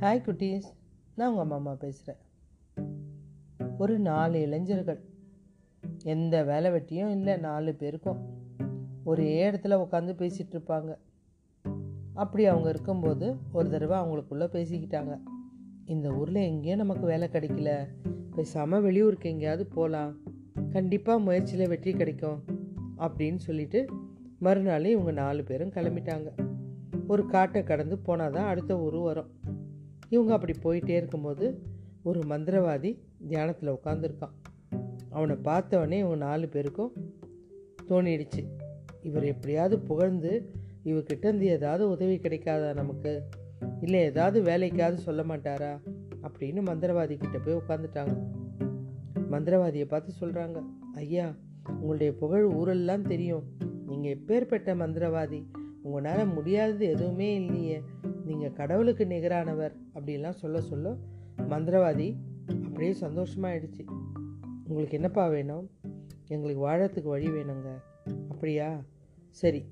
Hi குட்டீஸ். நான் உங்கள் மாமா பேசுகிறேன் ஒரு நாலு இளைஞர்கள். எந்த வேலை வெட்டியும் இல்லை நாலு பேருக்கும். ஒரே இடத்துல உட்காந்து பேசிகிட்டு இருப்பாங்க. அப்படி அவங்க இருக்கும்போது ஒரு தடவை அவங்களுக்குள்ளே பேசிக்கிட்டாங்க. இந்த ஊரில் எங்கேயும் நமக்கு வேலை கிடைக்கல. பேசாமல் வெளியூருக்கு எங்கேயாவது போகலாம் கண்டிப்பாக முயற்சியில் வெற்றி கிடைக்கும். அப்படின்னு சொல்லிட்டு மறுநாள் இவங்க நாலு பேரும் கிளம்பிட்டாங்க. ஒரு காட்டை கடந்து போனால் தான் அடுத்த ஊர் வரும். இவங்க அப்படி போயிட்டே இருக்கும்போது ஒரு மந்திரவாதி தியானத்தில் உட்காந்துருக்கான் அவனை பார்த்தவொடனே இவங்க நாலு பேருக்கும் தோணிடுச்சு. இவர் எப்படியாவது புகழ்ந்து இவர்கிட்ட இருந்து ஏதாவது உதவி கிடைக்காதா நமக்கு? இல்லை ஏதாவது வேலைக்காவது சொல்ல மாட்டாரா? அப்படின்னு மந்திரவாதி கிட்ட போய் உட்காந்துட்டாங்க மந்திரவாதியை பார்த்து சொல்கிறாங்க ஐயா உங்களுடைய புகழ் ஊரெல்லாம் தெரியும். நீங்கள் எப்பேற்பட்ட மந்திரவாதி? உங்களால் முடியாதது எதுவுமே இல்லையே. நீங்கள் கடவுளுக்கு நிகரானவர் அப்படிலாம் சொல்ல சொல்ல மந்திரவாதி அப்படியே சந்தோஷமாயிடுச்சு. உங்களுக்கு என்னப்பா வேணும்? எங்களுக்கு வாழறதுக்கு வழி வேணுங்க. அப்படியா? சரி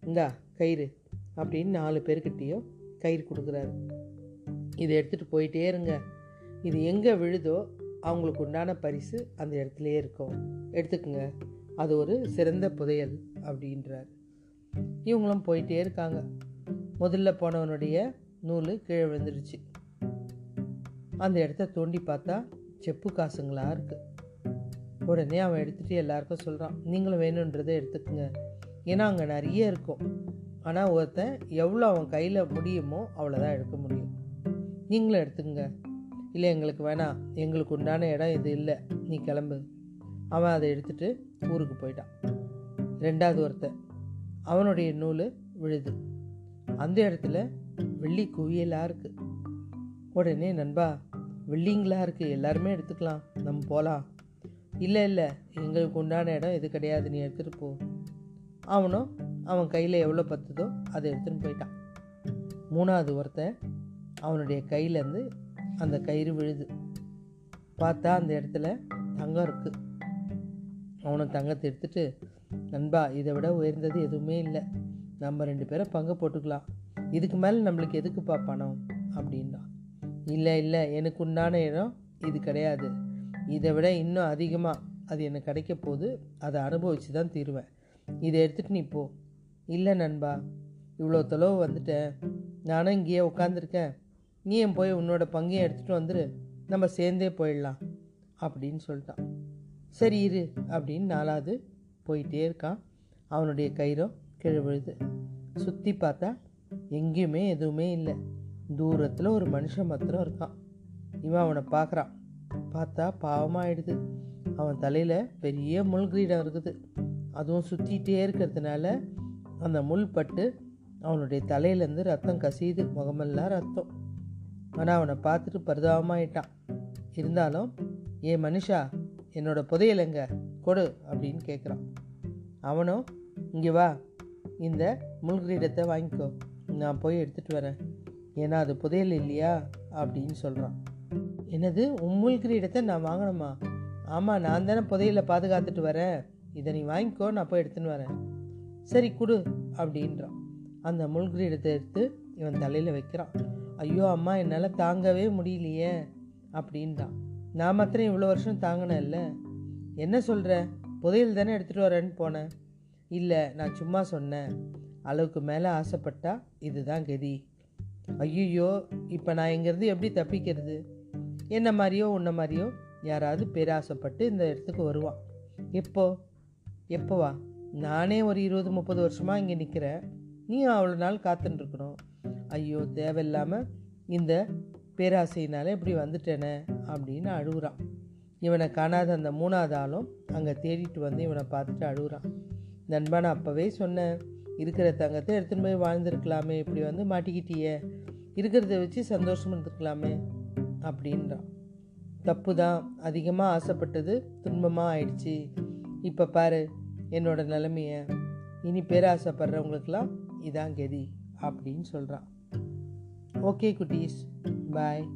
இந்தா கயிறு. அப்படின்னு நாலு பேர்கிட்டேயும் கயிறு கொடுக்குறாரு. இதை எடுத்துகிட்டு போயிட்டே இருங்க. இது எங்கே விழுதோ அவங்களுக்கு உண்டான பரிசு அந்த இடத்துலையே இருக்கும். எடுத்துக்கோங்க. அது ஒரு சிறந்த புதையல் அப்படின்றார். இவங்களும் போயிட்டே இருக்காங்க. முதல்ல போனவனுடைய நூல் கீழே விழுந்துருச்சு. அந்த இடத்த தோண்டி பார்த்தா செப்பு காசுங்களா இருக்குது உடனே அவன் எடுத்துகிட்டு எல்லாருக்கும் சொல்கிறான் நீங்களும் வேணுன்றதை எடுத்துக்கோங்க. ஏன்னா அங்கே நிறைய இருக்கும். ஆனால் ஒருத்தன் எவ்வளோ அவன் கையில் முடியுமோ அவ்வளோதான் எடுக்க முடியும். நீங்களும் எடுத்துக்கங்க. இல்லை எங்களுக்கு வேணாம் எங்களுக்கு உண்டான இடம் இது இல்லை. நீ கிளம்பு. அவன் அதை எடுத்துகிட்டு ஊருக்கு போயிட்டான். ரெண்டாவது ஒருத்தன். அவனுடைய நூல் விழுது. அந்த இடத்துல வெள்ளி குவியலாக இருக்குது உடனே நண்பா வெள்ளிங்களா இருக்குது எல்லாருமே எடுத்துக்கலாம். நம்ம போகலாம் இல்லை இல்லை எங்களுக்கு உண்டான இடம் இது கிடையாது. நீ எடுத்துகிட்டு போ. அவனும் அவன் கையில் எவ்வளோ பத்துதோ அதை எடுத்துன்னு போயிட்டான். மூணாவது ஒருத்தன் அவனுடைய கையிலேருந்து அந்த கயிறு விழுது. பார்த்தா அந்த இடத்துல தங்கம் இருக்குது அவனும் தங்கத்தை எடுத்துட்டு நண்பா இதை விட உயர்ந்தது எதுவுமே இல்லை. நம்ம ரெண்டு பேரும் பங்கு போட்டுக்கலாம். இதுக்கு மேலே நம்மளுக்கு எதுக்குப்பா பணம்? அப்படின்னா இல்லை இல்லை எனக்கு உண்டான இடம் இது கிடையாது. இதை விட இன்னும் அதிகமாக அது எனக்கு கிடைக்க போது அதை அனுபவித்து தான் தீருவேன். இதை எடுத்துகிட்டு நீ போ. இல்லை நண்பா. இவ்வளோ தொலைவு வந்துட்டேன். நானும் இங்கேயே உட்காந்துருக்கேன் நீ என் போய் உன்னோட பங்கையும் எடுத்துகிட்டு வந்துரு. நம்ம சேர்ந்தே போயிடலாம். அப்படின்னு சொல்லிட்டான். சரி இரு. அப்படின்னு நாலாவது போயிட்டே இருக்கான். அவனுடைய கயிறும் கீழே விழுது சுற்றி பார்த்தா எங்கேயுமே எதுவுமே இல்லை. தூரத்தில் ஒரு மனுஷன் மாத்திரம் இருக்கான். இவன் அவனை பார்க்குறான். பார்த்தா பாவமாகிடுது அவன் தலையில் பெரிய முள் கிரீடம் இருக்குது. அதுவும் சுற்றிகிட்டே இருக்கிறதுனால அந்த முள் பட்டு அவனுடைய தலையிலேருந்து ரத்தம் கசியுது. முகமெல்லாம் ரத்தம். ஆனால் அவனை பார்த்துட்டு பரிதாபமாயிட்டான். இருந்தாலும் ஏ மனுஷா என்னோடய புதையலைங்க கொடு அப்படின்னு கேட்குறான் அவனும் இங்கே வா இந்த முள்கிரீடத்தை வாங்கிக்கோ. நான் போய் எடுத்துகிட்டு வரேன். ஏன்னா அது புதையல் இல்லையா? அப்படின்னு சொல்கிறான் என்னது உம்முள் கிரீடத்தை நான் வாங்கணுமா? ஆமாம் நான் தானே புதையலை பாதுகாத்துட்டு வரேன். இதை நீ வாங்கிக்கோ நான் போய் எடுத்துன்னு வரேன். சரி கொடு அப்படின்றான். அந்த முள்கிரீடத்தை எடுத்து இவன் தலையில் வைக்கிறான். ஐயோ அம்மா என்னால் தாங்கவே முடியலையே அப்படின்றான். நான் மாத்திரம் இவ்வளோ வருஷம் தாங்கினேன்ல. என்ன சொல்கிற புதையல் தானே எடுத்துகிட்டு வரேன்னு போனேன். இல்லை நான் சும்மா சொன்னேன். அளவுக்கு மேலே ஆசைப்பட்டா இதுதான் கதி. ஐயோ இப்போ நான் இங்கேருந்து எப்படி தப்பிக்கிறது? என்ன மாதிரியோ உன்ன மாதிரியோ யாராவது பேராசைப்பட்டு இந்த இடத்துக்கு வருவான். எப்போ? எப்போவா நானே ஒரு இருபது முப்பது வருஷமாக இங்கே நிற்கிறேன் நீ அவ்வளோ நாள் காத்துட்டுருக்கணும் ஐயோ தேவையில்லாமல் இந்த பேராசையினால இப்படி வந்துட்டேனே அப்படின்னு அழுகுறான். இவனை காணாத அந்த மூணாவது ஆளும் அங்கே தேடிட்டு வந்து இவனை பார்த்துட்டு அழுகுறான். நண்பா நான் அப்போவே சொன்னேன் இருக்கிற தங்கத்தை எடுத்துன்னு போய் வாழ்ந்துருக்கலாமே இப்படி வந்து மாட்டிக்கிட்டியே இருக்கிறத வச்சு சந்தோஷம் இருந்துருக்கலாமே அப்படின்றான். தப்பு தான். அதிகமாக ஆசைப்பட்டது துன்பமாக ஆயிடுச்சு. இப்போ பாரு என்னோட நிலைமையை. இனி பேராசைப்படுறவங்களுக்கெல்லாம் இதான் கதி அப்படின்னு சொல்கிறான் ஓகே குட்டீஸ். பாய்.